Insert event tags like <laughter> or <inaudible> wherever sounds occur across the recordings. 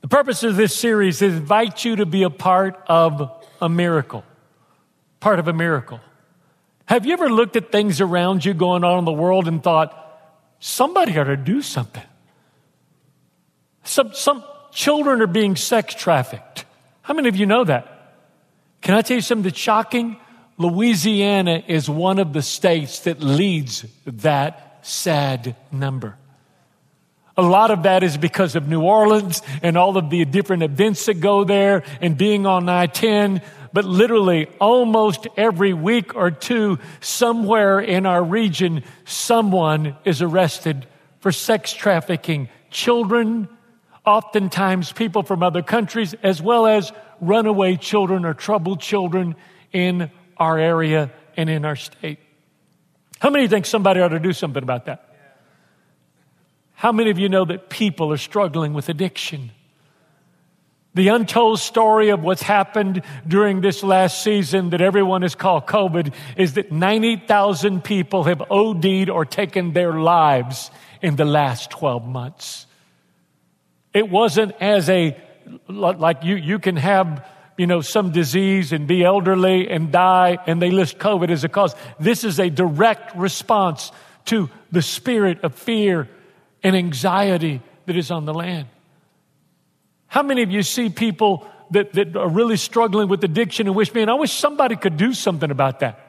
The purpose of this series is invite you to be a part of a miracle. Part of a miracle. Have you ever looked at things around you going on in the world and thought, somebody ought to do something? Some, some children are being sex trafficked. How many of you know that? Can I tell you something that's shocking? Louisiana is one of the states that leads that sad number. A lot of that is because of New Orleans and all of the different events that go there and being on I 10. But literally, almost every week or two, somewhere in our region, someone is arrested for sex trafficking children, oftentimes people from other countries, as well as runaway children or troubled children in our area and in our state. How many think somebody ought to do something about that? How many of you know that people are struggling with addiction? The untold story of what's happened during this last season that everyone has called COVID is that 90,000 people have OD'd or taken their lives in the last 12 months. It wasn't as a, like you, you can have, you know, some disease and be elderly and die and they list COVID as a cause. This is a direct response to the spirit of fear and anxiety that is on the land. How many of you see people that, that are really struggling with addiction and wish, man, I wish somebody could do something about that?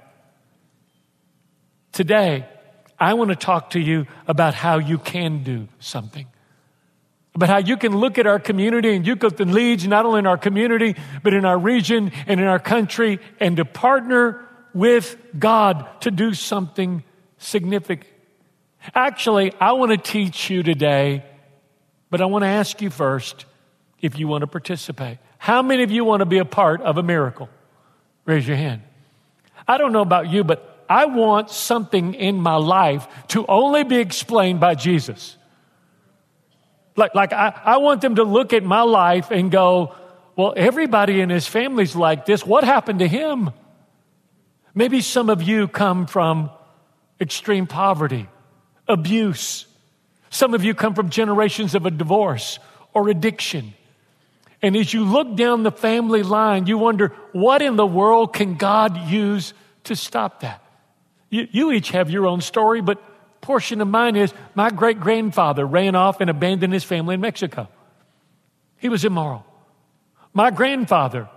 Today, I want to talk to you about how you can do something. About how you can look at our community and you can lead not only in our community, but in our region and in our country and to partner with God to do something significant. Actually, I want to teach you today, but I want to ask you first if you want to participate. How many of you want to be a part of a miracle? Raise your hand. I don't know about you, but I want something in my life to only be explained by Jesus. Like, like I, I want them to look at my life and go, well, everybody in his family's like this. What happened to him? Maybe some of you come from extreme poverty abuse. Some of you come from generations of a divorce or addiction. And as you look down the family line, you wonder, what in the world can God use to stop that? You, you each have your own story, but portion of mine is my great grandfather ran off and abandoned his family in Mexico. He was immoral. My grandfather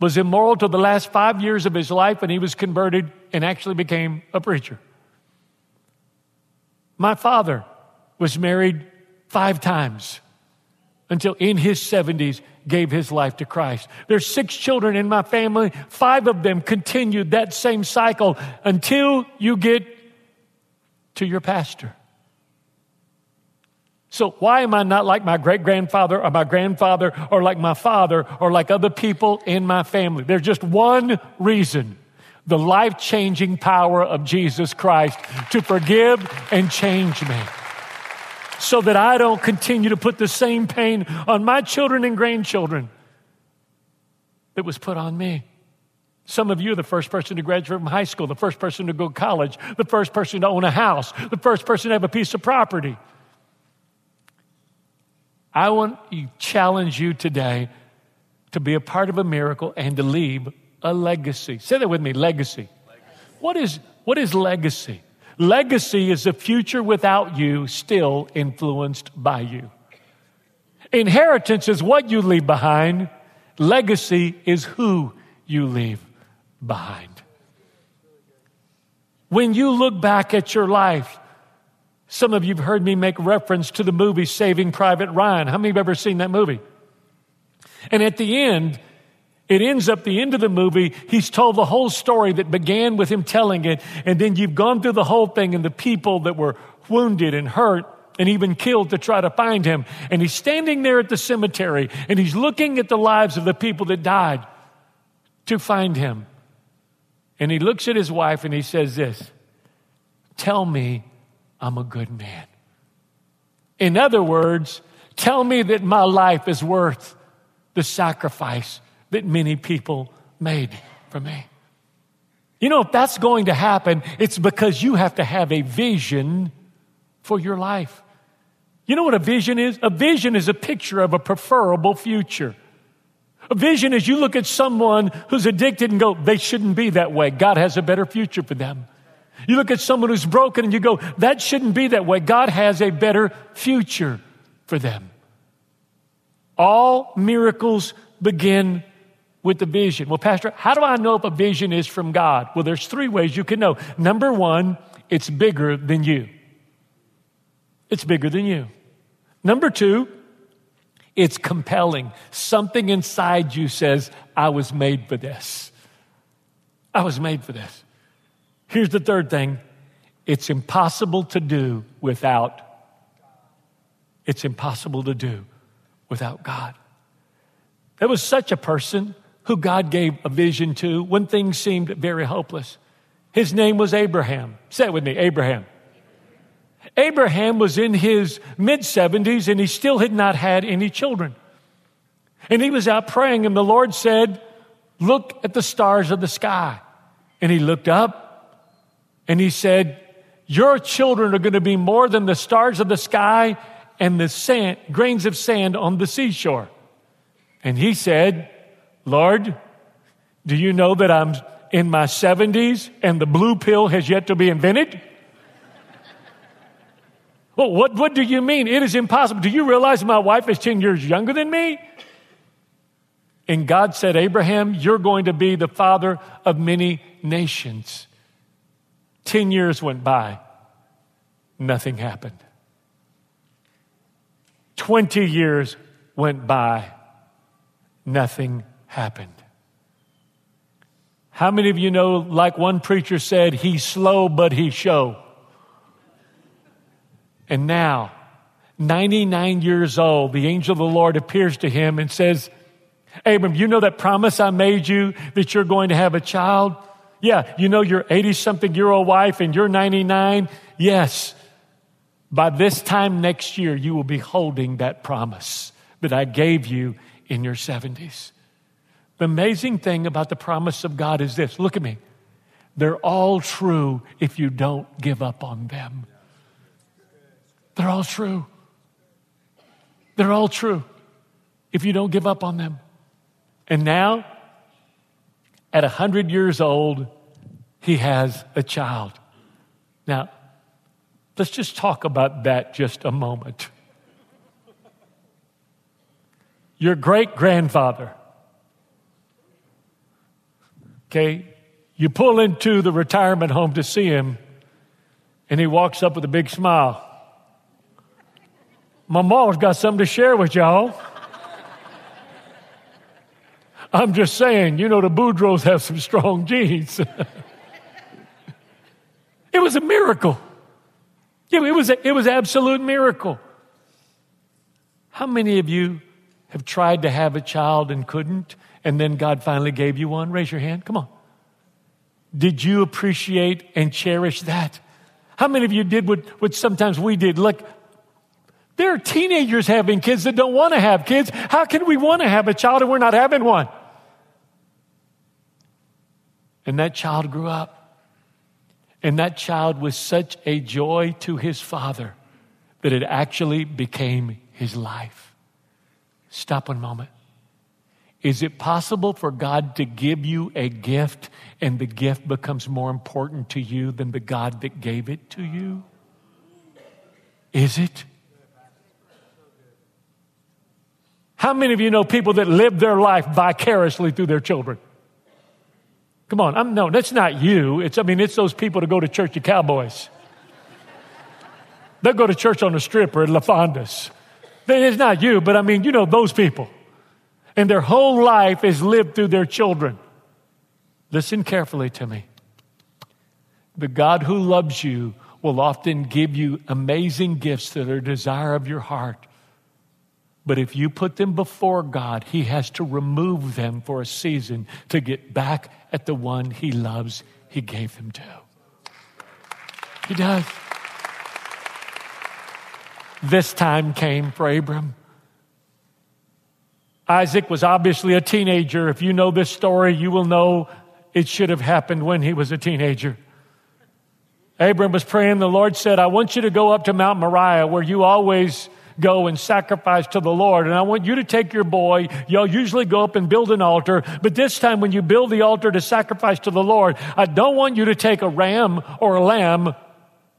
was immoral to the last five years of his life, and he was converted and actually became a preacher. My father was married five times until in his 70s gave his life to Christ. There's six children in my family. Five of them continued that same cycle until you get to your pastor. So why am I not like my great grandfather or my grandfather or like my father or like other people in my family? There's just one reason the life changing power of Jesus Christ to forgive and change me so that I don't continue to put the same pain on my children and grandchildren that was put on me. Some of you are the first person to graduate from high school, the first person to go to college, the first person to own a house, the first person to have a piece of property. I want to challenge you today to be a part of a miracle and to leave a legacy. Say that with me legacy. legacy. What, is, what is legacy? Legacy is a future without you, still influenced by you. Inheritance is what you leave behind, legacy is who you leave behind. When you look back at your life, some of you have heard me make reference to the movie Saving Private Ryan. How many have ever seen that movie? And at the end, it ends up the end of the movie. He's told the whole story that began with him telling it. And then you've gone through the whole thing and the people that were wounded and hurt and even killed to try to find him. And he's standing there at the cemetery and he's looking at the lives of the people that died to find him. And he looks at his wife and he says, This, tell me I'm a good man. In other words, tell me that my life is worth the sacrifice that many people made for me. You know, if that's going to happen, it's because you have to have a vision for your life. You know what a vision is? A vision is a picture of a preferable future. A vision is you look at someone who's addicted and go, they shouldn't be that way. God has a better future for them. You look at someone who's broken and you go, that shouldn't be that way. God has a better future for them. All miracles begin with the vision. Well, Pastor, how do I know if a vision is from God? Well, there's three ways you can know. Number one, it's bigger than you. It's bigger than you. Number two, it's compelling. Something inside you says, I was made for this. I was made for this. Here's the third thing it's impossible to do without. It's impossible to do without God. There was such a person who God gave a vision to when things seemed very hopeless. His name was Abraham. Say it with me Abraham. Abraham was in his mid 70s and he still had not had any children. And he was out praying, and the Lord said, Look at the stars of the sky. And he looked up and he said, Your children are going to be more than the stars of the sky and the sand, grains of sand on the seashore. And he said, Lord, do you know that I'm in my 70s and the blue pill has yet to be invented? Well, what, what do you mean? It is impossible. Do you realize my wife is 10 years younger than me? And God said, Abraham, you're going to be the father of many nations. 10 years went by, nothing happened. 20 years went by, nothing happened. How many of you know, like one preacher said, he's slow, but he show? And now, 99 years old, the angel of the Lord appears to him and says, Abram, you know that promise I made you that you're going to have a child? Yeah, you know your 80 something year old wife and you're 99? Yes. By this time next year, you will be holding that promise that I gave you in your 70s. The amazing thing about the promise of God is this look at me. They're all true if you don't give up on them. They're all true. They're all true if you don't give up on them. And now, at 100 years old, he has a child. Now, let's just talk about that just a moment. Your great grandfather Okay, you pull into the retirement home to see him, and he walks up with a big smile. My mom's got something to share with y'all. I'm just saying, you know, the Boudreaux have some strong <laughs> genes. it was a miracle. It was, a, it was absolute miracle. How many of you have tried to have a child and couldn't? And then God finally gave you one? Raise your hand. Come on. Did you appreciate and cherish that? How many of you did what, what sometimes we did? Look, there are teenagers having kids that don't want to have kids. How can we want to have a child and we're not having one? And that child grew up. And that child was such a joy to his father that it actually became his life. Stop one moment. Is it possible for God to give you a gift and the gift becomes more important to you than the God that gave it to you? Is it? How many of you know people that live their life vicariously through their children? Come on, I'm no, that's not you. It's I mean, it's those people that go to church at Cowboys. They'll go to church on the strip or at La Fonda's. It's not you, but I mean, you know those people and their whole life is lived through their children. Listen carefully to me. The God who loves you will often give you amazing gifts that are desire of your heart. But if you put them before God, He has to remove them for a season to get back at the one He loves, He gave them to. He does. This time came for Abram. Isaac was obviously a teenager. If you know this story, you will know it should have happened when he was a teenager. Abram was praying. The Lord said, I want you to go up to Mount Moriah where you always go and sacrifice to the Lord. And I want you to take your boy. You'll usually go up and build an altar. But this time when you build the altar to sacrifice to the Lord, I don't want you to take a ram or a lamb.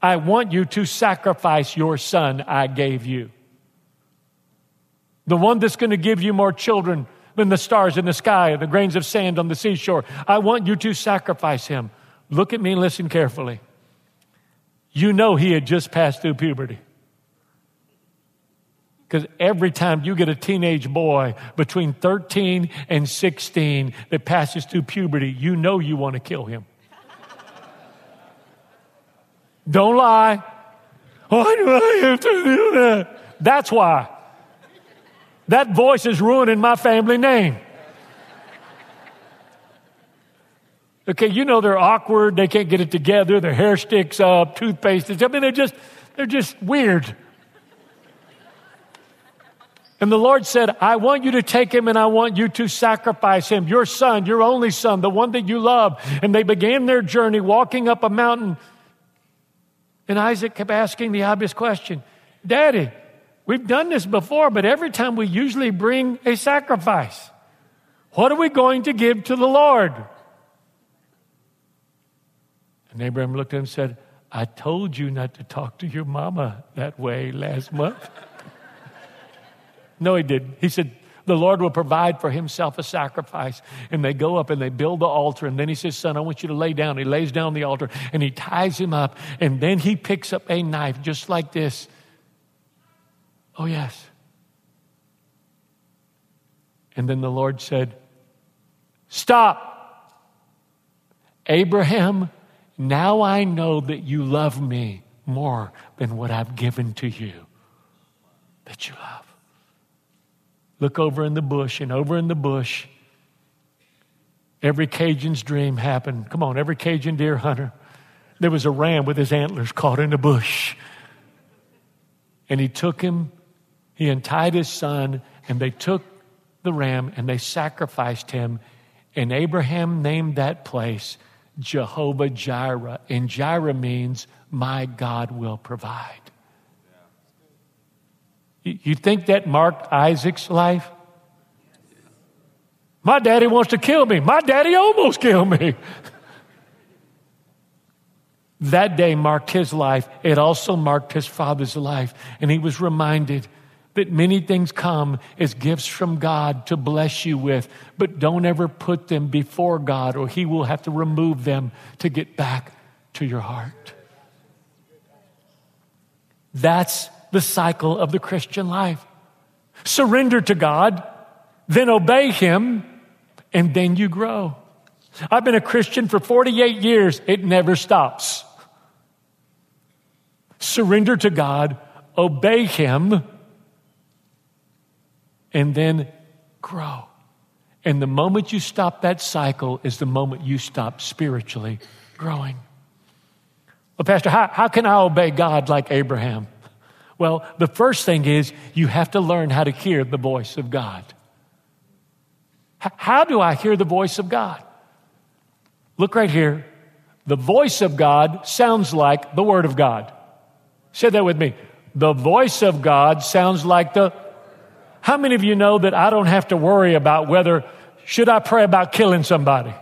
I want you to sacrifice your son I gave you. The one that's going to give you more children than the stars in the sky and the grains of sand on the seashore. I want you to sacrifice him. Look at me and listen carefully. You know he had just passed through puberty. Because every time you get a teenage boy between 13 and 16 that passes through puberty, you know you want to kill him. Don't lie. Why do I have to do that? That's why. That voice is ruining my family name. Okay, you know they're awkward, they can't get it together, their hair sticks up, toothpaste. I mean, they're just, they're just weird. And the Lord said, I want you to take him and I want you to sacrifice him, your son, your only son, the one that you love. And they began their journey walking up a mountain. And Isaac kept asking the obvious question Daddy, we've done this before, but every time we usually bring a sacrifice. What are we going to give to the Lord? And Abraham looked at him and said, I told you not to talk to your mama that way last month. no, he didn't. He said, the Lord will provide for himself a sacrifice. And they go up and they build the altar. And then he says, Son, I want you to lay down. He lays down the altar and he ties him up. And then he picks up a knife just like this. Oh, yes. And then the Lord said, Stop. Abraham now I know that you love me more than what I've given to you that you love. Look over in the bush, and over in the bush, every Cajun's dream happened. Come on, every Cajun deer hunter. There was a ram with his antlers caught in the bush. And he took him, he untied his son, and they took the ram and they sacrificed him. And Abraham named that place Jehovah Jireh. And Jireh means, my God will provide. You think that marked Isaac's life? My daddy wants to kill me. My daddy almost killed me. <laughs> that day marked his life. It also marked his father's life. And he was reminded that many things come as gifts from God to bless you with, but don't ever put them before God or He will have to remove them to get back to your heart. That's the cycle of the Christian life. Surrender to God, then obey Him, and then you grow. I've been a Christian for 48 years. It never stops. Surrender to God, obey Him, and then grow. And the moment you stop that cycle is the moment you stop spiritually growing. Well, Pastor, how, how can I obey God like Abraham? Well, the first thing is you have to learn how to hear the voice of God. H- how do I hear the voice of God? Look right here. The voice of God sounds like the Word of God. Say that with me. The voice of God sounds like the how many of you know that I don't have to worry about whether should I pray about killing somebody?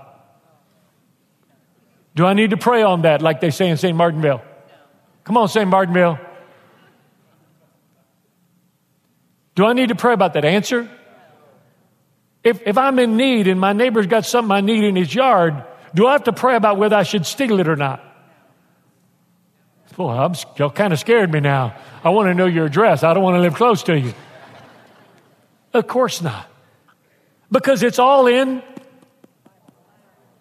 Do I need to pray on that like they say in St. Martinville? Come on, St. Martinville. Do I need to pray about that answer? If, if I'm in need and my neighbor's got something I need in his yard, do I have to pray about whether I should steal it or not? Boy, I'm, y'all kind of scared me now. I want to know your address. I don't want to live close to you. Of course not. Because it's all in.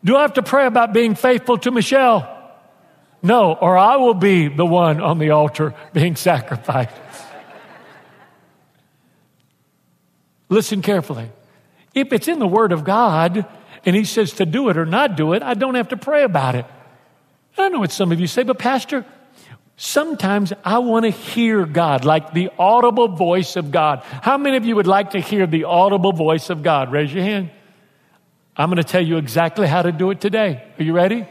Do I have to pray about being faithful to Michelle? No, or I will be the one on the altar being <laughs> sacrificed. Listen carefully. If it's in the Word of God and He says to do it or not do it, I don't have to pray about it. I know what some of you say, but Pastor, sometimes I want to hear God, like the audible voice of God. How many of you would like to hear the audible voice of God? Raise your hand. I'm going to tell you exactly how to do it today. Are you ready?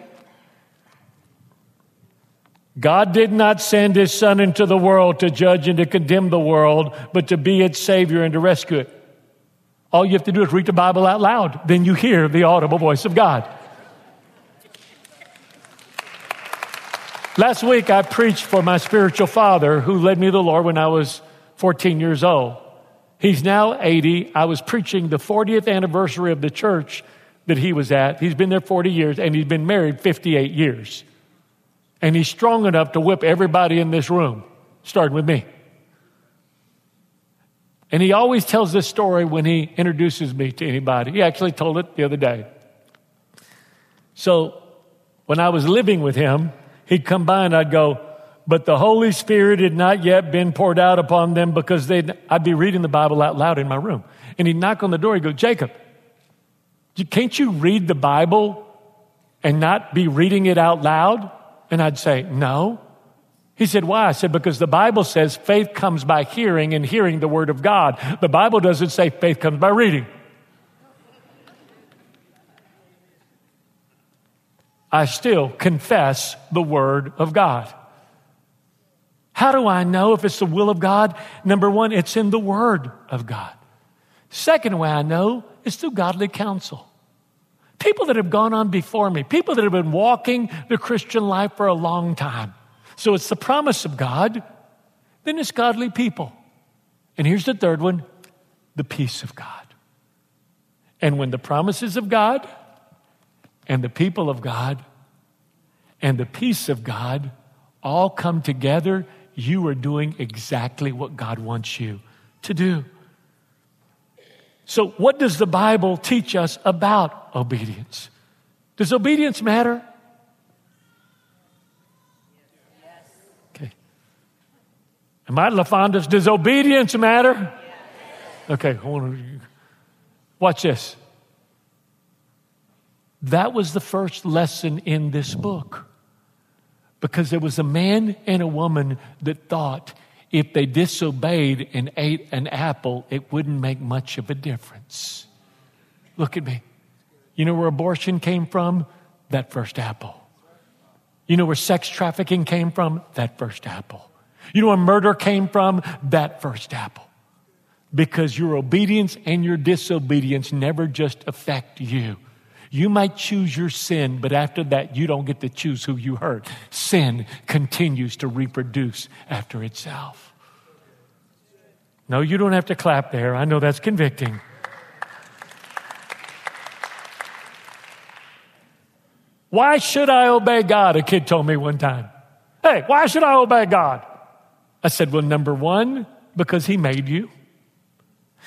God did not send his son into the world to judge and to condemn the world, but to be its savior and to rescue it. All you have to do is read the Bible out loud. Then you hear the audible voice of God. Last week, I preached for my spiritual father who led me to the Lord when I was 14 years old. He's now 80. I was preaching the 40th anniversary of the church that he was at. He's been there 40 years and he's been married 58 years. And he's strong enough to whip everybody in this room, starting with me. And he always tells this story when he introduces me to anybody. He actually told it the other day. So when I was living with him, he'd come by and I'd go, but the Holy Spirit had not yet been poured out upon them because they'd, I'd be reading the Bible out loud in my room. And he'd knock on the door. He'd go, Jacob, can't you read the Bible and not be reading it out loud? And I'd say, no. He said, Why? I said, Because the Bible says faith comes by hearing and hearing the Word of God. The Bible doesn't say faith comes by reading. I still confess the Word of God. How do I know if it's the will of God? Number one, it's in the Word of God. Second way I know is through godly counsel. People that have gone on before me, people that have been walking the Christian life for a long time. So it's the promise of God, then it's godly people. And here's the third one the peace of God. And when the promises of God and the people of God and the peace of God all come together, you are doing exactly what God wants you to do. So, what does the Bible teach us about obedience? Does obedience matter? Okay. Am I LaFonda's? Does obedience matter? Okay, watch this. That was the first lesson in this book. Because there was a man and a woman that thought if they disobeyed and ate an apple, it wouldn't make much of a difference. Look at me. You know where abortion came from? That first apple. You know where sex trafficking came from? That first apple. You know where murder came from? That first apple. Because your obedience and your disobedience never just affect you. You might choose your sin, but after that, you don't get to choose who you hurt. Sin continues to reproduce after itself. No, you don't have to clap there. I know that's convicting. Why should I obey God? A kid told me one time. Hey, why should I obey God? I said, Well, number one, because he made you.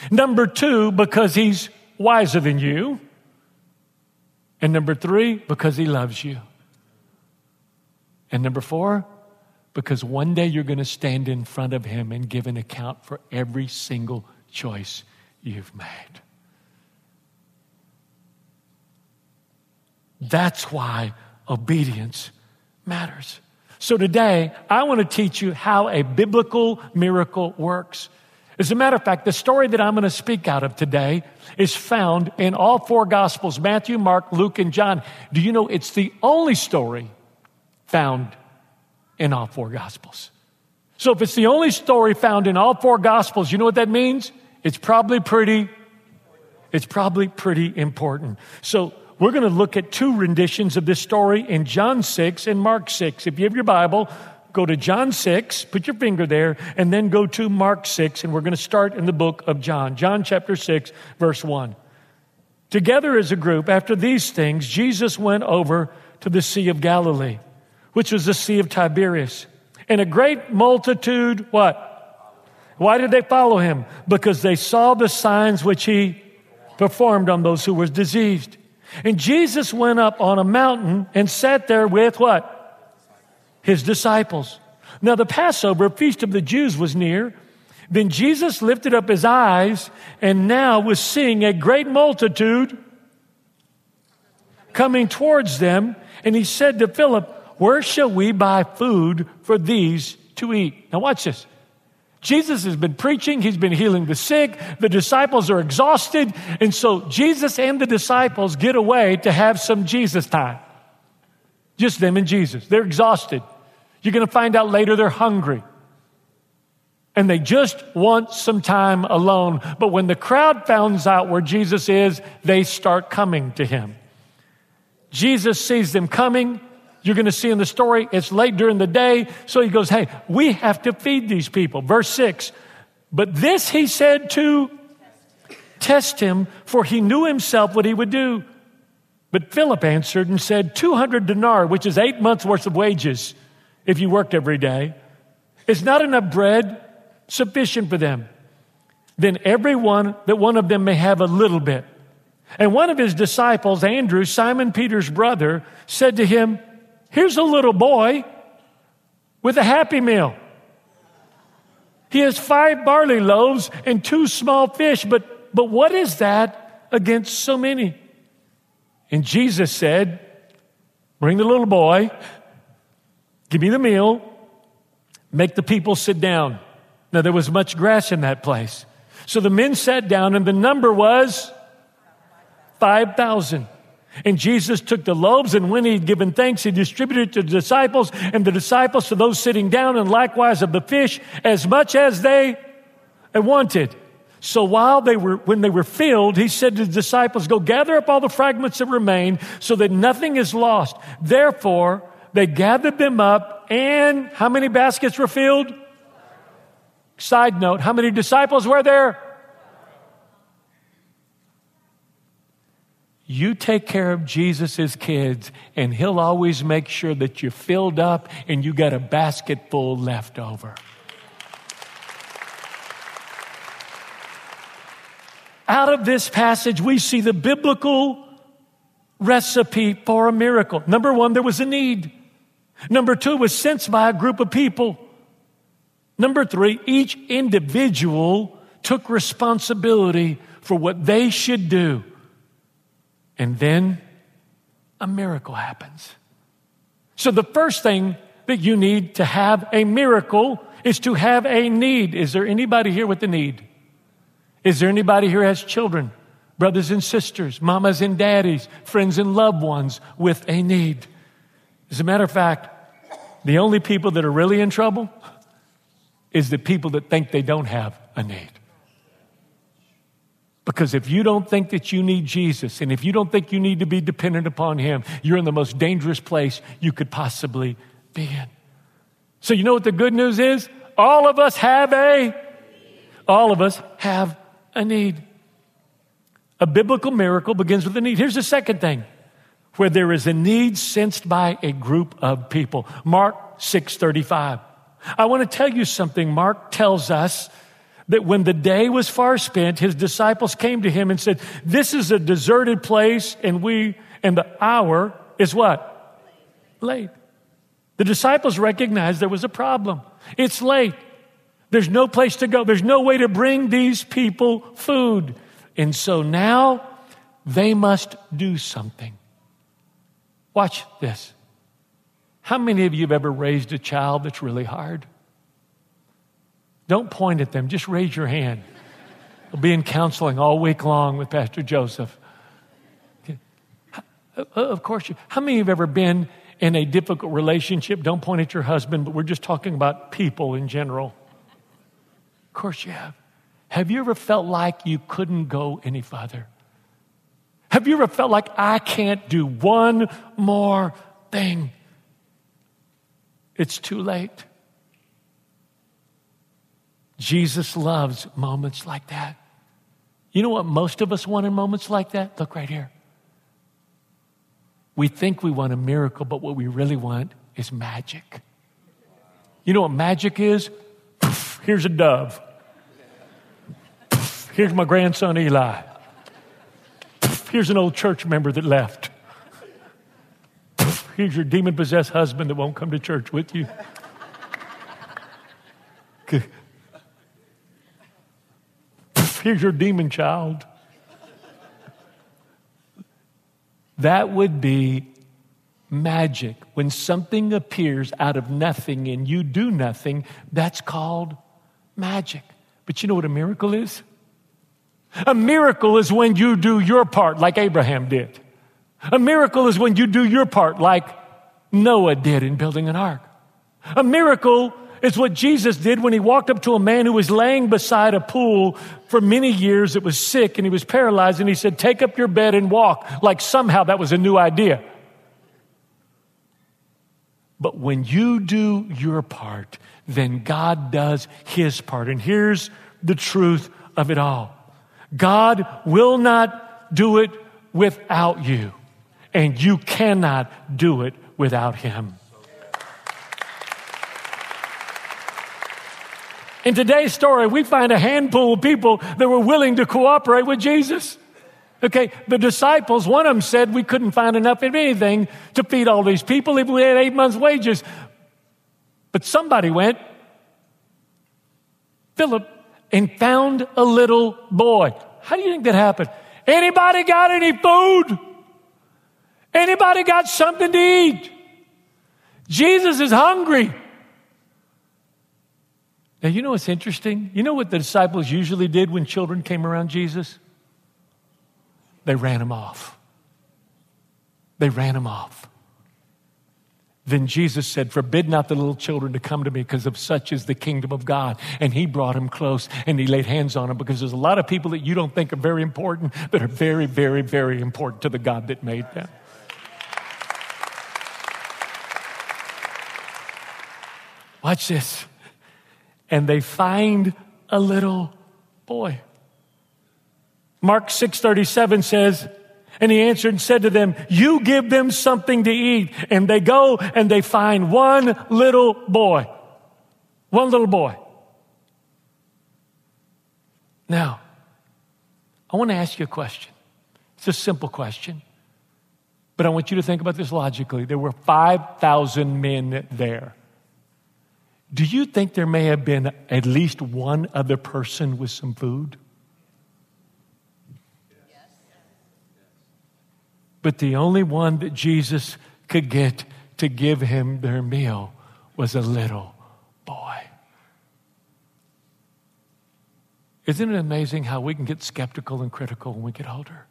Number two, because he's wiser than you. And number three, because he loves you. And number four, because one day you're going to stand in front of him and give an account for every single choice you've made. That's why obedience matters. So today, I want to teach you how a biblical miracle works. As a matter of fact, the story that I'm going to speak out of today is found in all four Gospels Matthew, Mark, Luke, and John. Do you know it's the only story found in all four Gospels? So if it's the only story found in all four Gospels, you know what that means? It's probably pretty, it's probably pretty important. So we're going to look at two renditions of this story in John 6 and Mark 6. If you have your Bible, go to John 6, put your finger there, and then go to Mark 6, and we're going to start in the book of John. John chapter 6, verse 1. Together as a group, after these things, Jesus went over to the Sea of Galilee, which was the Sea of Tiberias. And a great multitude, what? Why did they follow him? Because they saw the signs which he performed on those who were diseased. And Jesus went up on a mountain and sat there with what? His disciples. Now the Passover, feast of the Jews, was near. Then Jesus lifted up his eyes and now was seeing a great multitude coming towards them. And he said to Philip, Where shall we buy food for these to eat? Now, watch this. Jesus has been preaching, he's been healing the sick, the disciples are exhausted, and so Jesus and the disciples get away to have some Jesus time. Just them and Jesus. They're exhausted. You're going to find out later they're hungry. And they just want some time alone. But when the crowd finds out where Jesus is, they start coming to him. Jesus sees them coming. You're going to see in the story, it's late during the day. So he goes, Hey, we have to feed these people. Verse six. But this he said to test him, for he knew himself what he would do. But Philip answered and said, 200 denar, which is eight months worth of wages if you worked every day, is not enough bread sufficient for them. Then everyone, that one of them may have a little bit. And one of his disciples, Andrew, Simon Peter's brother, said to him, Here's a little boy with a happy meal. He has five barley loaves and two small fish, but, but what is that against so many? And Jesus said, Bring the little boy, give me the meal, make the people sit down. Now there was much grass in that place. So the men sat down, and the number was 5,000. And Jesus took the loaves, and when he had given thanks, he distributed to the disciples, and the disciples to those sitting down, and likewise of the fish, as much as they wanted. So while they were, when they were filled, he said to the disciples, Go gather up all the fragments that remain, so that nothing is lost. Therefore, they gathered them up, and how many baskets were filled? Side note, how many disciples were there? You take care of Jesus' kids, and he'll always make sure that you're filled up and you got a basket full left over. Out of this passage, we see the biblical recipe for a miracle. Number one, there was a need. Number two, was sensed by a group of people. Number three, each individual took responsibility for what they should do. And then a miracle happens. So the first thing that you need to have a miracle is to have a need. Is there anybody here with a need? Is there anybody here has children, brothers and sisters, mamas and daddies, friends and loved ones with a need? As a matter of fact, the only people that are really in trouble is the people that think they don't have a need. Because if you don't think that you need Jesus and if you don't think you need to be dependent upon Him, you're in the most dangerous place you could possibly be in. So, you know what the good news is? All of us have a, all of us have a need. A biblical miracle begins with a need. Here's the second thing where there is a need sensed by a group of people. Mark 6:35. I want to tell you something. Mark tells us that when the day was far spent, his disciples came to him and said, This is a deserted place, and we, and the hour is what? Late. The disciples recognized there was a problem. It's late. There's no place to go. There's no way to bring these people food. And so now they must do something. Watch this. How many of you have ever raised a child that's really hard? Don't point at them, just raise your hand. I'll be in counseling all week long with Pastor Joseph. Uh, of course, you, how many of you have ever been in a difficult relationship? Don't point at your husband, but we're just talking about people in general. Of course, you have. Have you ever felt like you couldn't go any further? Have you ever felt like I can't do one more thing? It's too late. Jesus loves moments like that. You know what most of us want in moments like that? Look right here. We think we want a miracle, but what we really want is magic. You know what magic is? Poof, here's a dove. Poof, here's my grandson Eli. Here's an old church member that left. Here's your demon possessed husband that won't come to church with you. Here's your demon child. That would be magic. When something appears out of nothing and you do nothing, that's called magic. But you know what a miracle is? A miracle is when you do your part like Abraham did. A miracle is when you do your part like Noah did in building an ark. A miracle is what Jesus did when he walked up to a man who was laying beside a pool for many years that was sick and he was paralyzed and he said, Take up your bed and walk. Like somehow that was a new idea. But when you do your part, then God does his part. And here's the truth of it all God will not do it without you, and you cannot do it without him. In today's story, we find a handful of people that were willing to cooperate with Jesus. Okay, the disciples, one of them said we couldn't find enough of anything to feed all these people if we had eight months' wages. But somebody went, Philip, and found a little boy. How do you think that happened? Anybody got any food? Anybody got something to eat? Jesus is hungry. Now, you know what's interesting? You know what the disciples usually did when children came around Jesus? They ran him off. They ran him off. Then Jesus said, Forbid not the little children to come to me, because of such is the kingdom of God. And he brought him close and he laid hands on him because there's a lot of people that you don't think are very important that are very, very, very important to the God that made them. Watch this and they find a little boy. Mark 6:37 says, and he answered and said to them, You give them something to eat. And they go and they find one little boy. One little boy. Now, I want to ask you a question. It's a simple question. But I want you to think about this logically. There were 5,000 men there. Do you think there may have been at least one other person with some food? But the only one that Jesus could get to give him their meal was a little boy. Isn't it amazing how we can get skeptical and critical when we get older?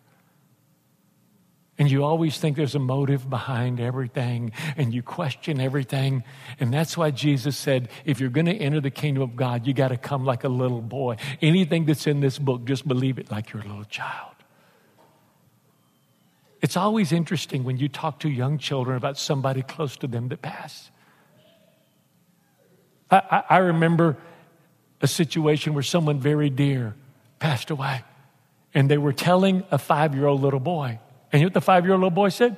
And you always think there's a motive behind everything, and you question everything. And that's why Jesus said, if you're going to enter the kingdom of God, you got to come like a little boy. Anything that's in this book, just believe it like you're a little child. It's always interesting when you talk to young children about somebody close to them that passed. I, I, I remember a situation where someone very dear passed away, and they were telling a five year old little boy, and you know what the five year old little boy said?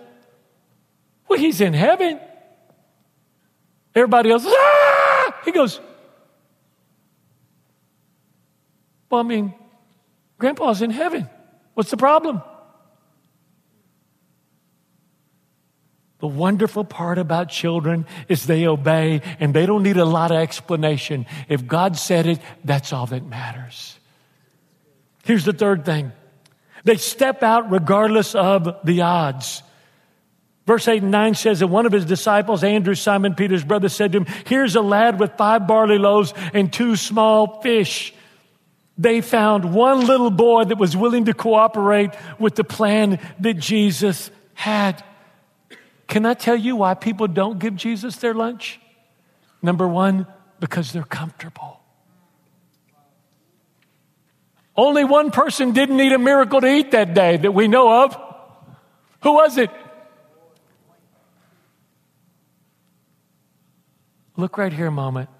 Well, he's in heaven. Everybody else, ah! He goes, Well, I mean, Grandpa's in heaven. What's the problem? The wonderful part about children is they obey and they don't need a lot of explanation. If God said it, that's all that matters. Here's the third thing they step out regardless of the odds. Verse 8 and 9 says that one of his disciples, Andrew, Simon Peter's brother, said to him, Here's a lad with five barley loaves and two small fish. They found one little boy that was willing to cooperate with the plan that Jesus had. Can I tell you why people don't give Jesus their lunch? Number one, because they're comfortable. Only one person didn't need a miracle to eat that day that we know of. Who was it? Look right here a moment,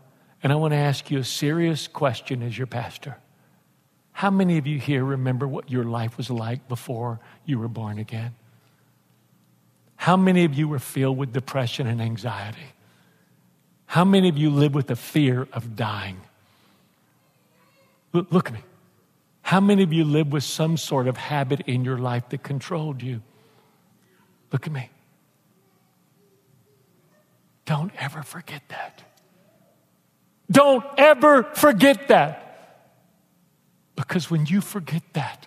and I want to ask you a serious question as your pastor. How many of you here remember what your life was like before you were born again? How many of you were filled with depression and anxiety? How many of you live with the fear of dying? Look, look at me. How many of you live with some sort of habit in your life that controlled you? Look at me. Don't ever forget that. Don't ever forget that. Because when you forget that,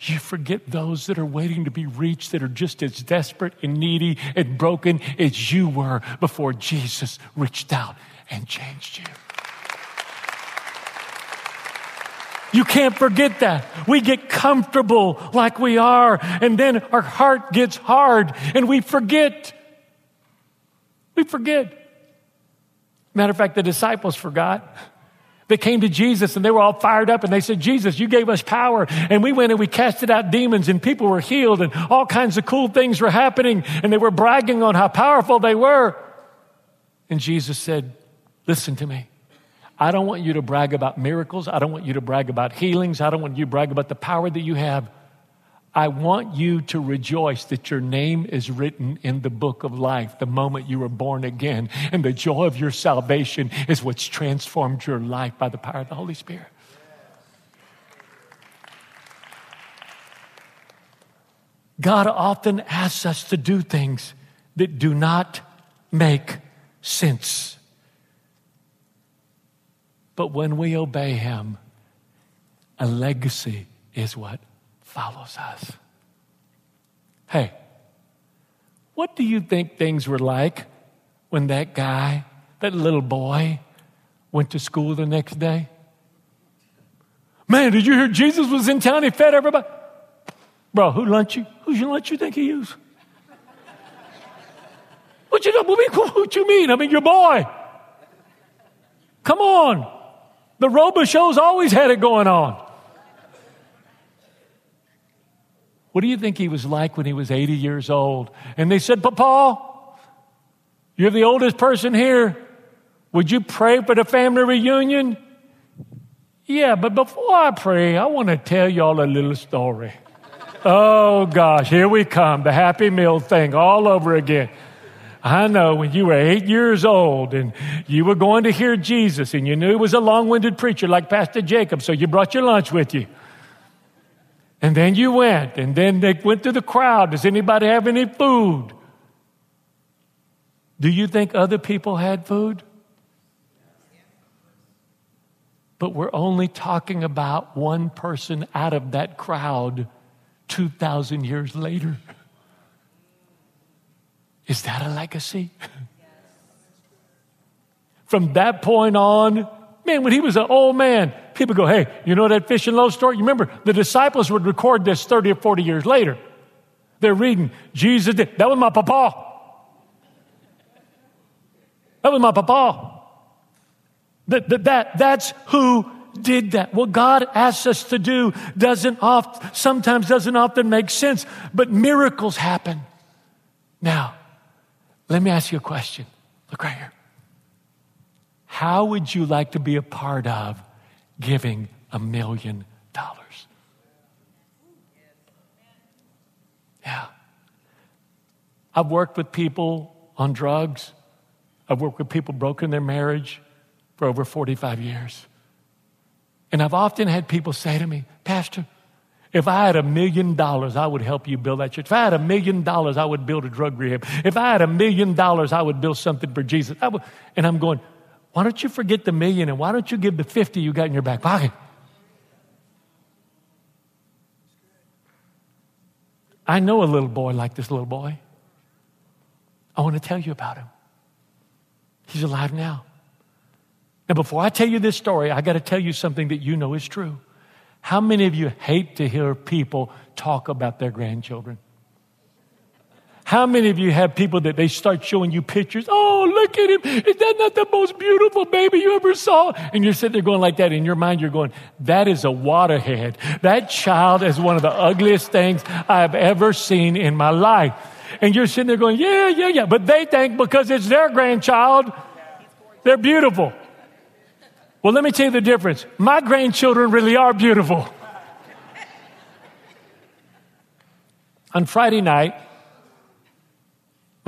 you forget those that are waiting to be reached that are just as desperate and needy and broken as you were before Jesus reached out and changed you. You can't forget that. We get comfortable like we are, and then our heart gets hard and we forget. We forget. Matter of fact, the disciples forgot. They came to Jesus and they were all fired up and they said, Jesus, you gave us power. And we went and we casted out demons and people were healed and all kinds of cool things were happening and they were bragging on how powerful they were. And Jesus said, Listen to me. I don't want you to brag about miracles. I don't want you to brag about healings. I don't want you to brag about the power that you have. I want you to rejoice that your name is written in the book of life the moment you were born again. And the joy of your salvation is what's transformed your life by the power of the Holy Spirit. God often asks us to do things that do not make sense. But when we obey Him, a legacy is what follows us. Hey, what do you think things were like when that guy, that little boy, went to school the next day? Man, did you hear Jesus was in town? He fed everybody. Bro, who lunch you? Who's your lunch you think he used? What you, what you mean? I mean, your boy. Come on. The Robichaux always had it going on. What do you think he was like when he was 80 years old? And they said, Papa, you're the oldest person here. Would you pray for the family reunion? Yeah, but before I pray, I want to tell y'all a little story. oh gosh, here we come, the happy meal thing all over again. I know when you were eight years old and you were going to hear Jesus and you knew he was a long winded preacher like Pastor Jacob, so you brought your lunch with you. And then you went, and then they went to the crowd. Does anybody have any food? Do you think other people had food? But we're only talking about one person out of that crowd 2,000 years later. Is that a legacy? From that point on, man, when he was an old man, people go, hey, you know that fish and loaves story? You remember, the disciples would record this 30 or 40 years later. They're reading, Jesus did. That was my papa. That was my papa. That, that, that, that's who did that. What God asks us to do doesn't oft, sometimes doesn't often make sense, but miracles happen. Now, let me ask you a question. Look right here. How would you like to be a part of giving a million dollars? Yeah. I've worked with people on drugs. I've worked with people broken their marriage for over 45 years. And I've often had people say to me, Pastor, if I had a million dollars, I would help you build that church. If I had a million dollars, I would build a drug rehab. If I had a million dollars, I would build something for Jesus. And I'm going, why don't you forget the million and why don't you give the 50 you got in your back pocket? I know a little boy like this little boy. I want to tell you about him. He's alive now. Now, before I tell you this story, I got to tell you something that you know is true. How many of you hate to hear people talk about their grandchildren? How many of you have people that they start showing you pictures? Oh, look at him. Is that not the most beautiful baby you ever saw? And you're sitting there going like that. In your mind, you're going, that is a waterhead. That child is one of the ugliest things I've ever seen in my life. And you're sitting there going, yeah, yeah, yeah. But they think because it's their grandchild, they're beautiful. Well, let me tell you the difference. My grandchildren really are beautiful. On Friday night,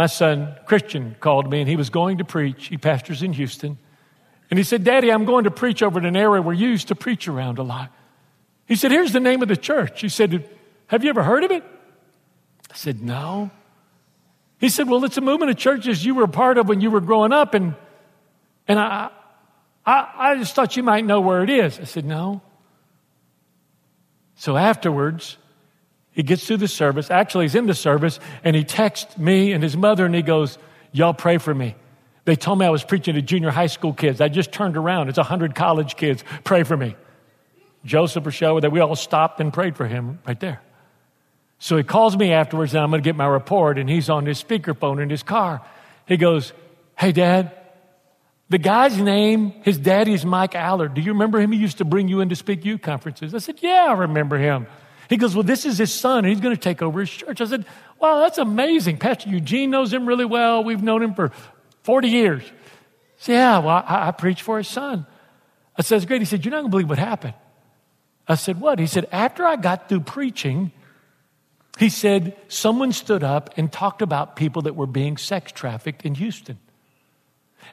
my son Christian called me and he was going to preach. He pastors in Houston. And he said, Daddy, I'm going to preach over in an area where you used to preach around a lot. He said, Here's the name of the church. He said, Have you ever heard of it? I said, No. He said, Well, it's a movement of churches you were a part of when you were growing up, and, and I, I, I just thought you might know where it is. I said, No. So afterwards, he gets through the service. Actually, he's in the service, and he texts me and his mother, and he goes, Y'all pray for me. They told me I was preaching to junior high school kids. I just turned around. It's 100 college kids. Pray for me. Joseph Rochelle, that we all stopped and prayed for him right there. So he calls me afterwards, and I'm going to get my report, and he's on his speakerphone in his car. He goes, Hey, Dad, the guy's name, his daddy's Mike Allard. Do you remember him? He used to bring you in to speak youth conferences. I said, Yeah, I remember him. He goes, Well, this is his son, and he's going to take over his church. I said, Wow, that's amazing. Pastor Eugene knows him really well. We've known him for 40 years. Said, yeah, well, I, I preached for his son. I said, great. He said, You're not going to believe what happened. I said, What? He said, After I got through preaching, he said, someone stood up and talked about people that were being sex trafficked in Houston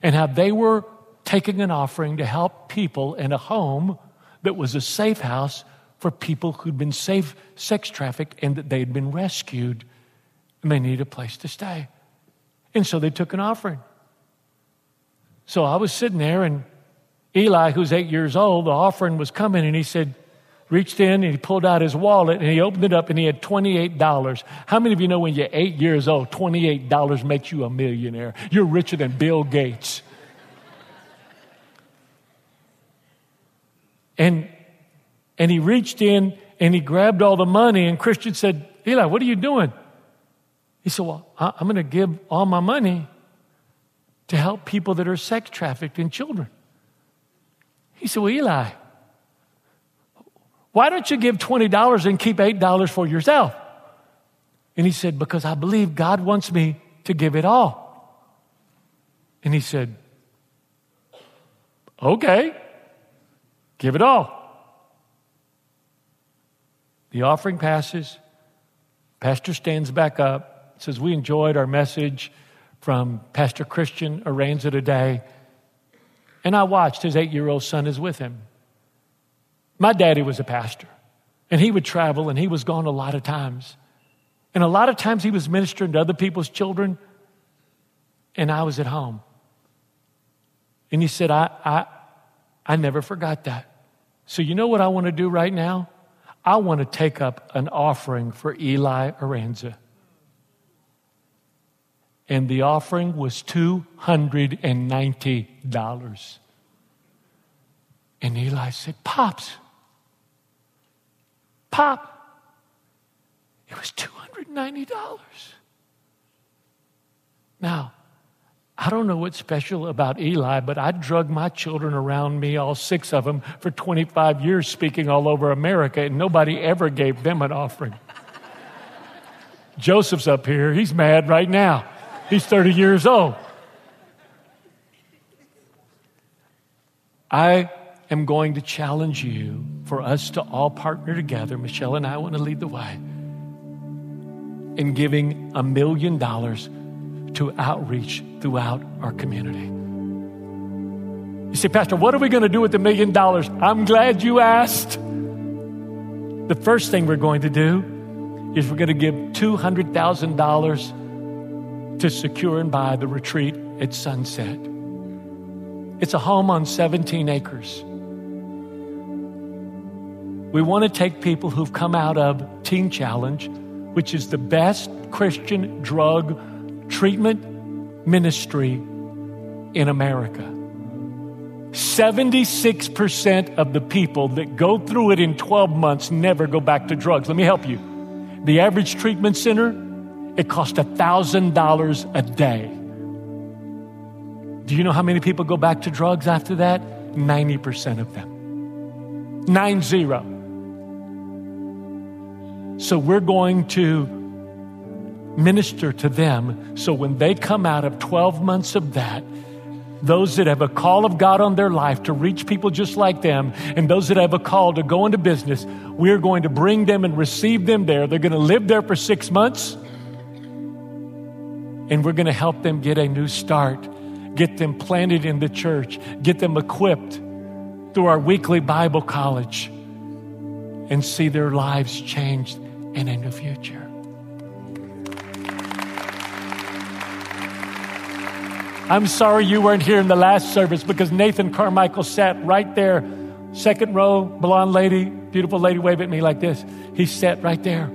and how they were taking an offering to help people in a home that was a safe house for people who'd been safe sex trafficked and that they'd been rescued and they needed a place to stay. And so they took an offering. So I was sitting there and Eli, who's eight years old, the offering was coming and he said, reached in and he pulled out his wallet and he opened it up and he had $28. How many of you know when you're eight years old, $28 makes you a millionaire? You're richer than Bill Gates. and, and he reached in and he grabbed all the money and Christian said, Eli, what are you doing? He said, Well, I'm going to give all my money to help people that are sex trafficked and children. He said, Well, Eli, why don't you give $20 and keep $8 for yourself? And he said, Because I believe God wants me to give it all. And he said, Okay, give it all. The offering passes. Pastor stands back up, says, We enjoyed our message from Pastor Christian Aranza today. And I watched his eight year old son is with him. My daddy was a pastor, and he would travel, and he was gone a lot of times. And a lot of times he was ministering to other people's children, and I was at home. And he said, I, I, I never forgot that. So, you know what I want to do right now? I want to take up an offering for Eli Aranza. And the offering was $290. And Eli said, Pops, Pop, it was $290. Now, I don't know what's special about Eli, but I drug my children around me, all six of them, for 25 years speaking all over America, and nobody ever gave them an offering. <laughs> Joseph's up here. He's mad right now. He's 30 years old. I am going to challenge you for us to all partner together. Michelle and I want to lead the way in giving a million dollars to outreach throughout our community. You say, Pastor, what are we going to do with the million dollars? I'm glad you asked. The first thing we're going to do is we're going to give $200,000 to secure and buy the retreat at sunset. It's a home on 17 acres. We want to take people who've come out of Teen Challenge, which is the best Christian drug treatment ministry in America. 76% of the people that go through it in 12 months never go back to drugs. Let me help you. The average treatment center, it costs $1,000 a day. Do you know how many people go back to drugs after that? 90% of them. Nine zero. So we're going to minister to them so when they come out of 12 months of that, those that have a call of God on their life to reach people just like them, and those that have a call to go into business, we're going to bring them and receive them there. They're going to live there for six months, and we're going to help them get a new start, get them planted in the church, get them equipped through our weekly Bible college, and see their lives changed in the future. I'm sorry you weren't here in the last service because Nathan Carmichael sat right there, second row, blonde lady, beautiful lady, wave at me like this. He sat right there.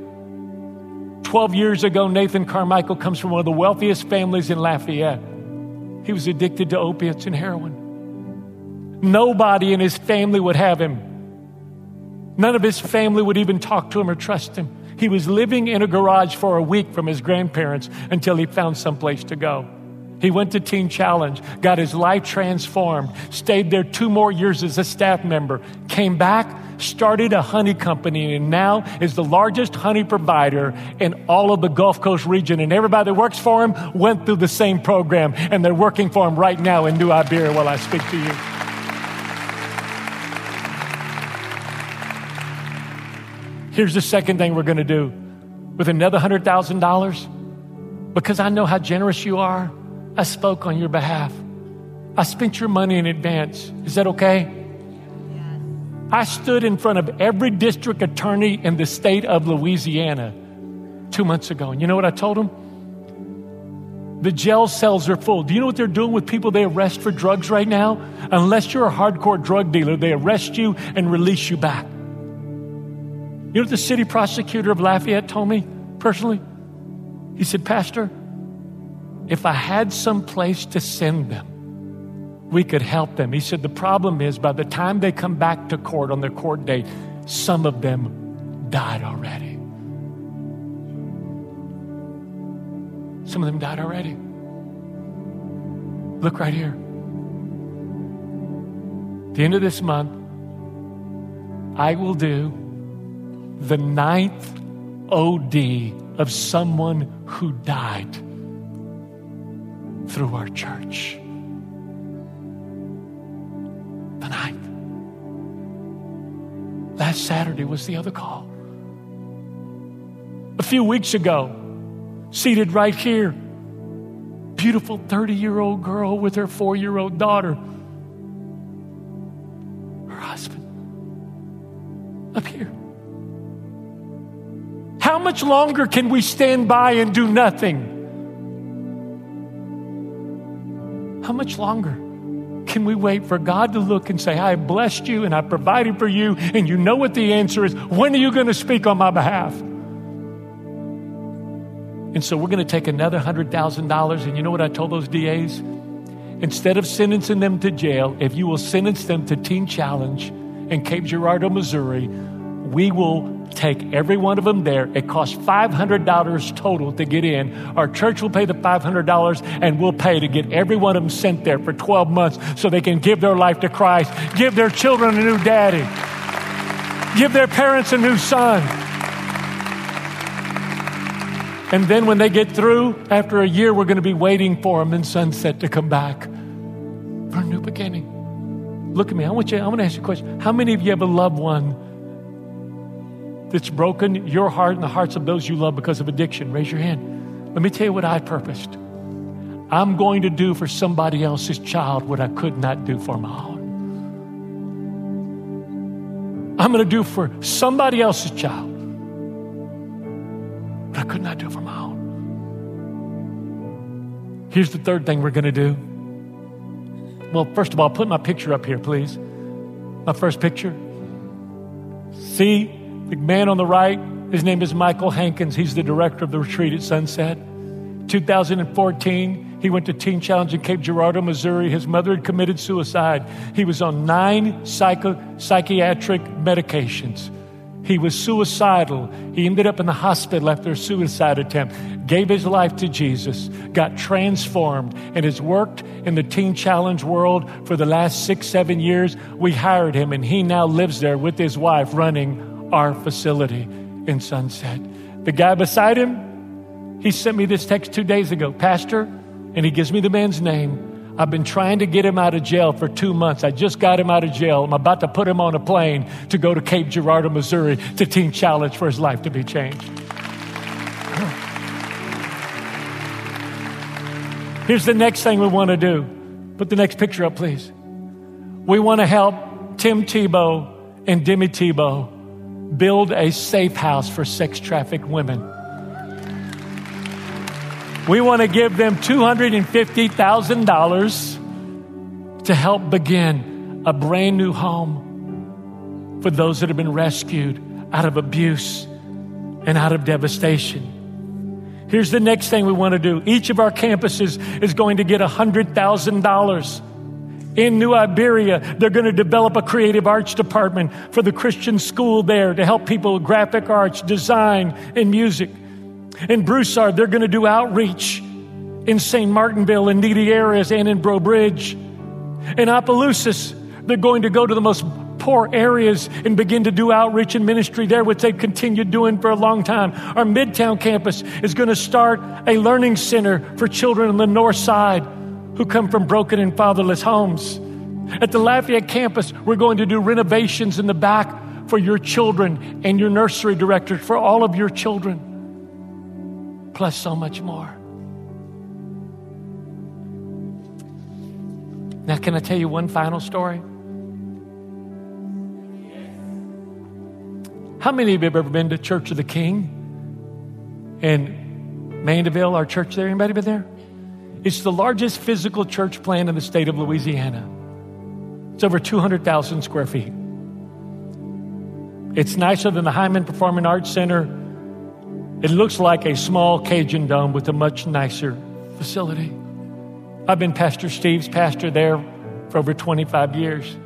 12 years ago, Nathan Carmichael comes from one of the wealthiest families in Lafayette. He was addicted to opiates and heroin. Nobody in his family would have him. None of his family would even talk to him or trust him. He was living in a garage for a week from his grandparents until he found someplace to go. He went to Teen Challenge, got his life transformed, stayed there two more years as a staff member, came back, started a honey company, and now is the largest honey provider in all of the Gulf Coast region. And everybody that works for him went through the same program, and they're working for him right now in New Iberia while I speak to you. Here's the second thing we're going to do with another $100,000 because I know how generous you are. I spoke on your behalf. I spent your money in advance. Is that okay? I stood in front of every district attorney in the state of Louisiana two months ago. And you know what I told them? The jail cells are full. Do you know what they're doing with people they arrest for drugs right now? Unless you're a hardcore drug dealer, they arrest you and release you back. You know what the city prosecutor of Lafayette told me personally? He said, Pastor, if I had some place to send them, we could help them. He said, The problem is by the time they come back to court on their court date, some of them died already. Some of them died already. Look right here. At the end of this month, I will do the ninth OD of someone who died through our church. Ninth. Last Saturday was the other call. A few weeks ago, seated right here, beautiful 30 year old girl with her four year old daughter, her husband, up here. How much longer can we stand by and do nothing? How much longer can we wait for God to look and say, I blessed you and I provided for you, and you know what the answer is? When are you going to speak on my behalf? And so we're going to take another $100,000. And you know what I told those DAs? Instead of sentencing them to jail, if you will sentence them to Teen Challenge in Cape Girardeau, Missouri, we will take every one of them there. It costs $500 total to get in. Our church will pay the $500 and we'll pay to get every one of them sent there for 12 months so they can give their life to Christ, give their children a new daddy, give their parents a new son. And then when they get through, after a year, we're going to be waiting for them in sunset to come back for a new beginning. Look at me. I want you, I want to ask you a question. How many of you have a loved one that's broken your heart and the hearts of those you love because of addiction? Raise your hand. Let me tell you what I purposed. I'm going to do for somebody else's child what I could not do for my own. I'm going to do for somebody else's child what I could not do for my own. Here's the third thing we're going to do. Well, first of all, put my picture up here, please. My first picture. See the man on the right? His name is Michael Hankins. He's the director of the retreat at Sunset. 2014, he went to Teen Challenge in Cape Girardeau, Missouri. His mother had committed suicide. He was on nine psycho, psychiatric medications. He was suicidal. He ended up in the hospital after a suicide attempt, gave his life to Jesus, got transformed, and has worked in the Teen Challenge world for the last six, seven years. We hired him, and he now lives there with his wife running our facility in Sunset. The guy beside him, he sent me this text two days ago Pastor, and he gives me the man's name. I've been trying to get him out of jail for two months. I just got him out of jail. I'm about to put him on a plane to go to Cape Girardeau, Missouri to Teen Challenge for his life to be changed. <sighs> Here's the next thing we want to do. Put the next picture up, please. We want to help Tim Tebow and Demi Tebow build a safe house for sex trafficked women. We want to give them $250,000 to help begin a brand new home for those that have been rescued out of abuse and out of devastation. Here's the next thing we want to do. Each of our campuses is going to get $100,000. In New Iberia, they're going to develop a creative arts department for the Christian school there to help people with graphic arts, design, and music. In Broussard, they're going to do outreach in St. Martinville in needy areas and in Breaux Bridge. In Opelousas, they're going to go to the most poor areas and begin to do outreach and ministry there, which they've continued doing for a long time. Our Midtown campus is going to start a learning center for children on the north side who come from broken and fatherless homes. At the Lafayette campus, we're going to do renovations in the back for your children and your nursery directors for all of your children, plus so much more. Now, can I tell you one final story? How many of you have ever been to Church of the King in Mandeville, our church there? Anybody been there? It's the largest physical church plan in the state of Louisiana. It's over 200,000 square feet. It's nicer than the Heymann Performing Arts Center. It looks like a small Cajun dome with a much nicer facility. I've been Pastor Steve's pastor there for over 25 years.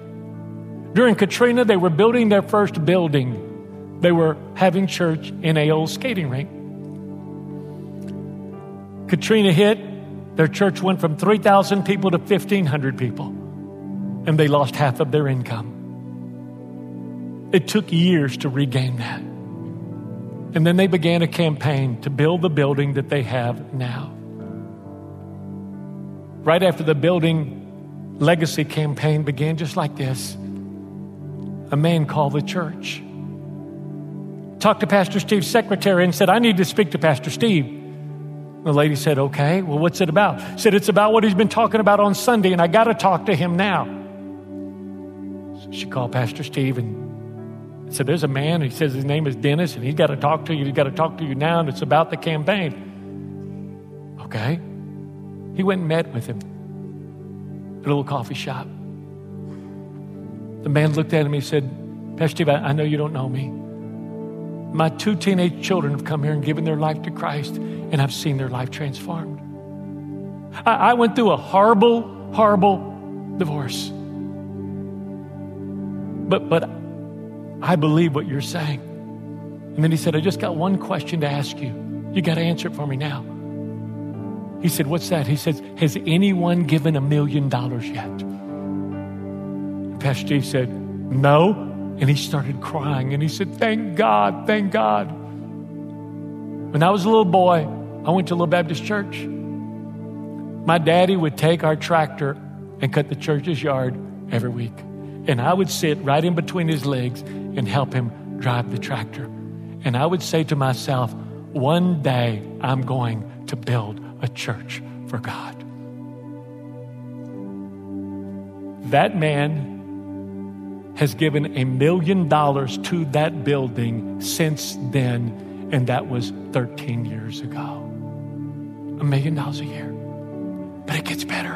During Katrina, they were building their first building they were having church in a old skating rink. Katrina hit, their church went from 3,000 people to 1,500 people, and they lost half of their income. It took years to regain that. And then they began a campaign to build the building that they have now. Right after the building legacy campaign began, just like this, a man called the church talked to Pastor Steve's secretary and said, I need to speak to Pastor Steve. The lady said, Okay, well, what's it about? Said, It's about what he's been talking about on Sunday, and I got to talk to him now. So she called Pastor Steve and said, There's a man, he says his name is Dennis, and he's got to talk to you. He's got to talk to you now, and it's about the campaign. Okay. He went and met with him at a little coffee shop. The man looked at him, he said, Pastor Steve, I, I know you don't know me. My two teenage children have come here and given their life to Christ, and I've seen their life transformed. I, I went through a horrible, horrible divorce. But, but I believe what you're saying. And then he said, I just got one question to ask you. You got to answer it for me now. He said, What's that? He says, Has anyone given a million dollars yet? Pastor Steve said, No. And he started crying and he said, Thank God, thank God. When I was a little boy, I went to a little Baptist church. My daddy would take our tractor and cut the church's yard every week. And I would sit right in between his legs and help him drive the tractor. And I would say to myself, one day I'm going to build a church for God. That man has given a million dollars to that building since then, and that was 13 years ago. A million dollars a year. But it gets better.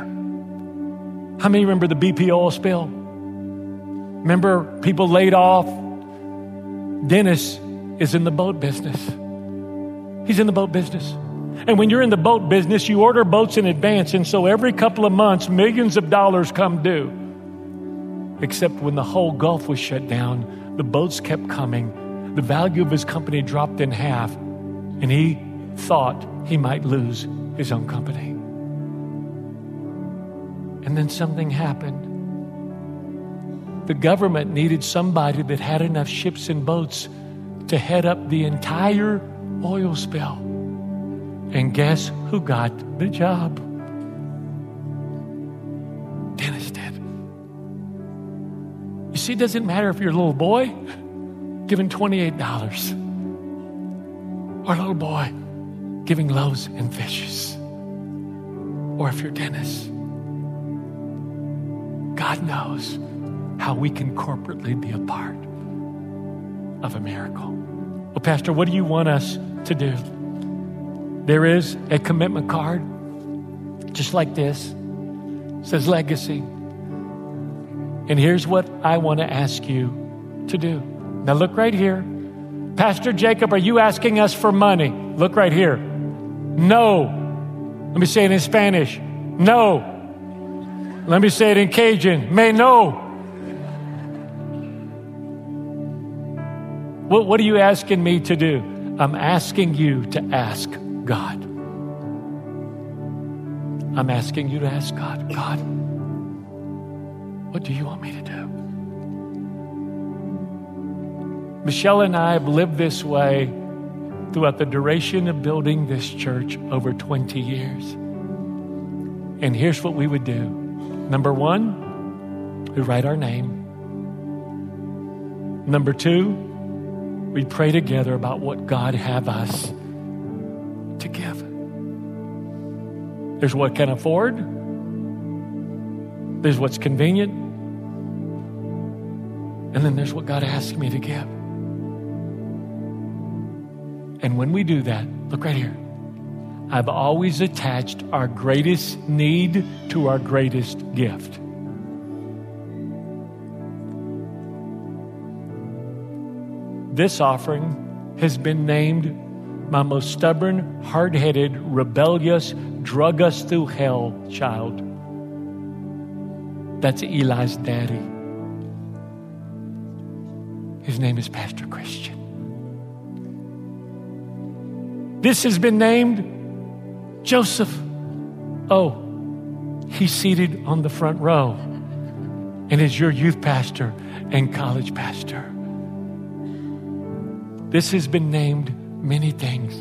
How many remember the BP oil spill? Remember people laid off? Dennis is in the boat business. He's in the boat business. And when you're in the boat business, you order boats in advance. And so every couple of months, millions of dollars come due. Except when the whole Gulf was shut down, the boats kept coming. The value of his company dropped in half, and he thought he might lose his own company. And then something happened. The government needed somebody that had enough ships and boats to head up the entire oil spill. And guess who got the job? See, it doesn't matter if you're a little boy giving $28 or a little boy giving loaves and fishes, or if you're Dennis. God knows how we can corporately be a part of a miracle. Well, Pastor, what do you want us to do? there is a commitment card, just like this. It says legacy. And here's what I want to ask you to do. Now, look right here. Pastor Jacob, are you asking us for money? Look right here. No. Let me say it in Spanish. No. Let me say it in Cajun. Mais non. What, what are you asking me to do? I'm asking you to ask God. I'm asking you to ask God, God, what do you want me to do? Michelle and I have lived this way throughout the duration of building this church over 20 years. And here's what we would do. Number one, we write our name. Number two, we pray together about what God have us to give. There's what can afford. There's what's convenient. And then there's what God asked me to give. And when we do that, look right here. I've always attached our greatest need to our greatest gift. This offering has been named my most stubborn, hard headed, rebellious, drug us through hell child. That's Eli's daddy. His name is Pastor Christian. This has been named Joseph. Oh, he's seated on the front row and is your youth pastor and college pastor. This has been named many things.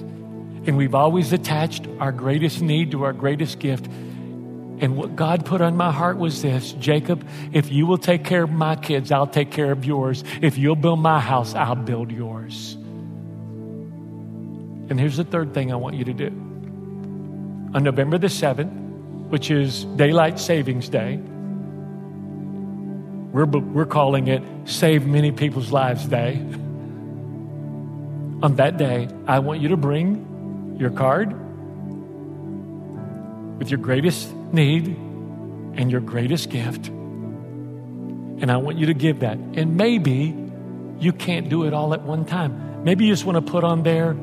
And we've always attached our greatest need to our greatest gift. And what God put on my heart was this Jacob, if you will take care of my kids, I'll take care of yours. If you'll build my house, I'll build yours. And here's the third thing I want you to do. On November the 7th, which is Daylight Savings Day, we're, we're calling it Save Many People's Lives Day. <laughs> On that day, I want you to bring your card with your greatest need and your greatest gift. And I want you to give that. And maybe you can't do it all at one time. Maybe you just want to put on there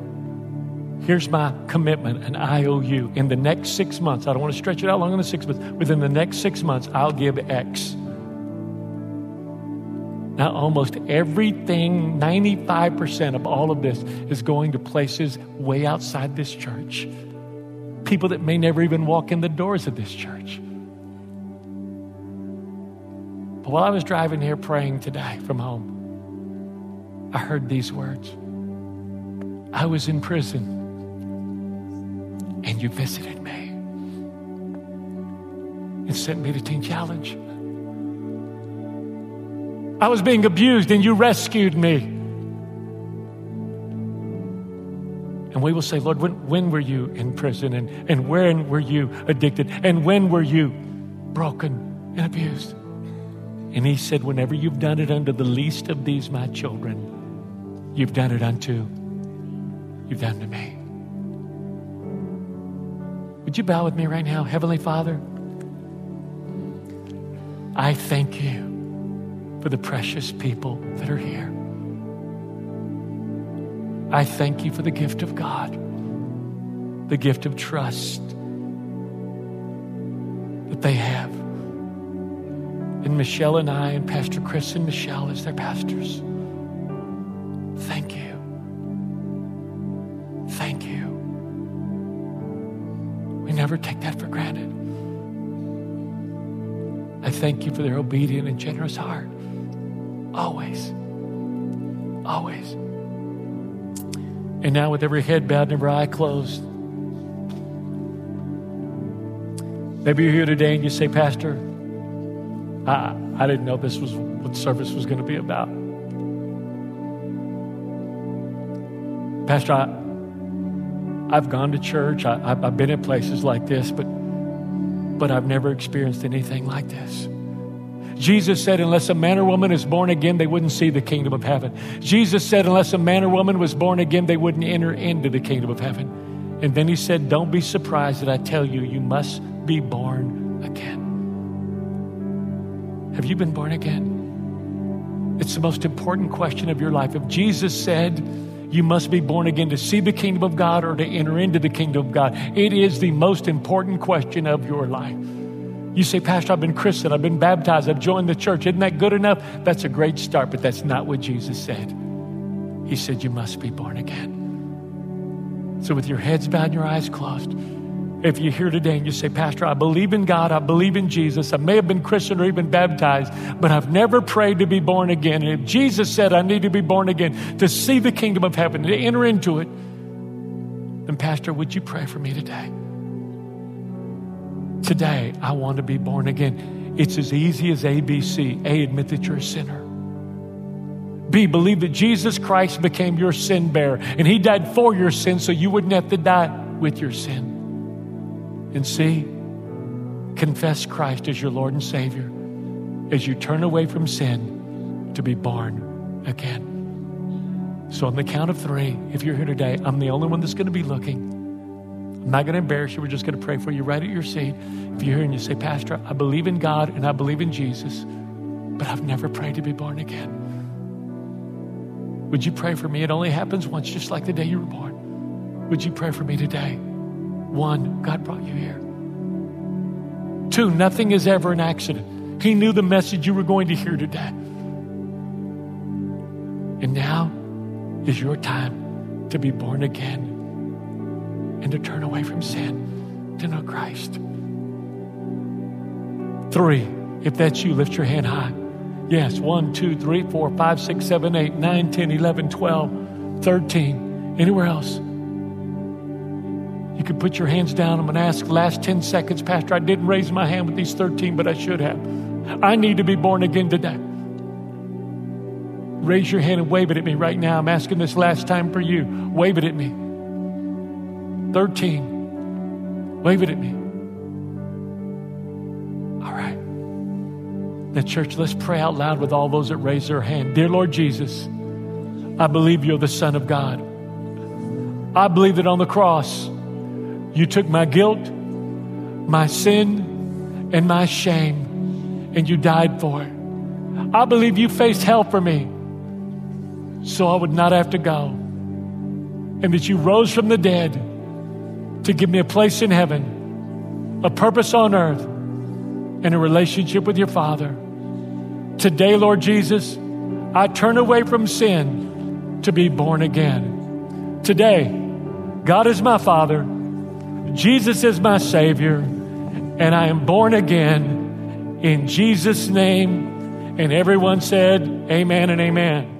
Here's my commitment, an IOU. In the next six months, I don't want to stretch it out longer than six months. Within the next six months, I'll give X. Now, almost everything, 95% of all of this, is going to places way outside this church. People that may never even walk in the doors of this church. But while I was driving here praying today from home, I heard these words I was in prison and you visited me and sent me to Teen Challenge. I was being abused and you rescued me. And we will say, Lord, when, when were you in prison? And, and when were you addicted? And when were you broken and abused? And he said, Whenever you've done it unto the least of these, my children, you've done it unto, you've done to me. Would you bow with me right now? Heavenly Father, I thank you for the precious people that are here. I thank you for the gift of God, the gift of trust that they have. And Michelle and I, and Pastor Chris and Michelle as their pastors. Thank you. Thank you We never take that for granted. I thank you for their obedient and generous heart. Always. Always. And now, with every head bowed and every eye closed, maybe you're here today and you say, Pastor, I, I didn't know this was what service was going to be about. Pastor, I, I've gone to church, I, have been in places like this, but, but I've never experienced anything like this. Jesus said, unless a man or woman is born again, they wouldn't see the kingdom of heaven. Jesus said, unless a man or woman was born again, they wouldn't enter into the kingdom of heaven. And then he said, Don't be surprised that I tell you, you must be born again. Have you been born again? It's the most important question of your life. If Jesus said, you must be born again to see the kingdom of God or to enter into the kingdom of God. It is the most important question of your life. You say, Pastor, I've been christened, I've been baptized, I've joined the church. Isn't that good enough? That's a great start, but that's not what Jesus said. He said, You must be born again. So, with your heads bowed and your eyes closed, if you're here today and you say, Pastor, I believe in God, I believe in Jesus, I may have been Christian or even baptized, but I've never prayed to be born again. And if Jesus said I need to be born again to see the kingdom of heaven, to enter into it, then, Pastor, would you pray for me today? Today, I want to be born again. It's as easy as ABC. A, admit that you're a sinner. B, believe that Jesus Christ became your sin bearer and he died for your sin so you wouldn't have to die with your sin. And C, confess Christ as your Lord and Savior as you turn away from sin to be born again. So, on the count of three, if you're here today, I'm the only one that's going to be looking. I'm not going to embarrass you. We're just going to pray for you right at your seat. If you're here and you say, Pastor, I believe in God and I believe in Jesus, but I've never prayed to be born again. Would you pray for me? It only happens once, just like the day you were born. Would you pray for me today? One, God brought you here. Two, nothing is ever an accident. He knew the message you were going to hear today. And now is your time to be born again and to turn away from sin to know Christ. Three, if that's you, lift your hand high. Yes, one, two, three, four, five, six, seven, eight, nine, ten, eleven, twelve, thirteen. Anywhere else? You could put your hands down. I'm going to ask last 10 seconds, Pastor. I didn't raise my hand with these 13, but I should have. I need to be born again today. Raise your hand and wave it at me right now. I'm asking this last time for you. Wave it at me. 13. Wave it at me. All right. Now, church, let's pray out loud with all those that raise their hand. Dear Lord Jesus, I believe you're the Son of God. I believe that on the cross, you took my guilt, my sin, and my shame, and you died for it. I believe you faced hell for me so I would not have to go. And that you rose from the dead to give me a place in heaven, a purpose on earth, and a relationship with your Father. Today, Lord Jesus, I turn away from sin to be born again. Today, God is my Father. Jesus is my Savior, and I am born again in Jesus' name. And everyone said, Amen and Amen.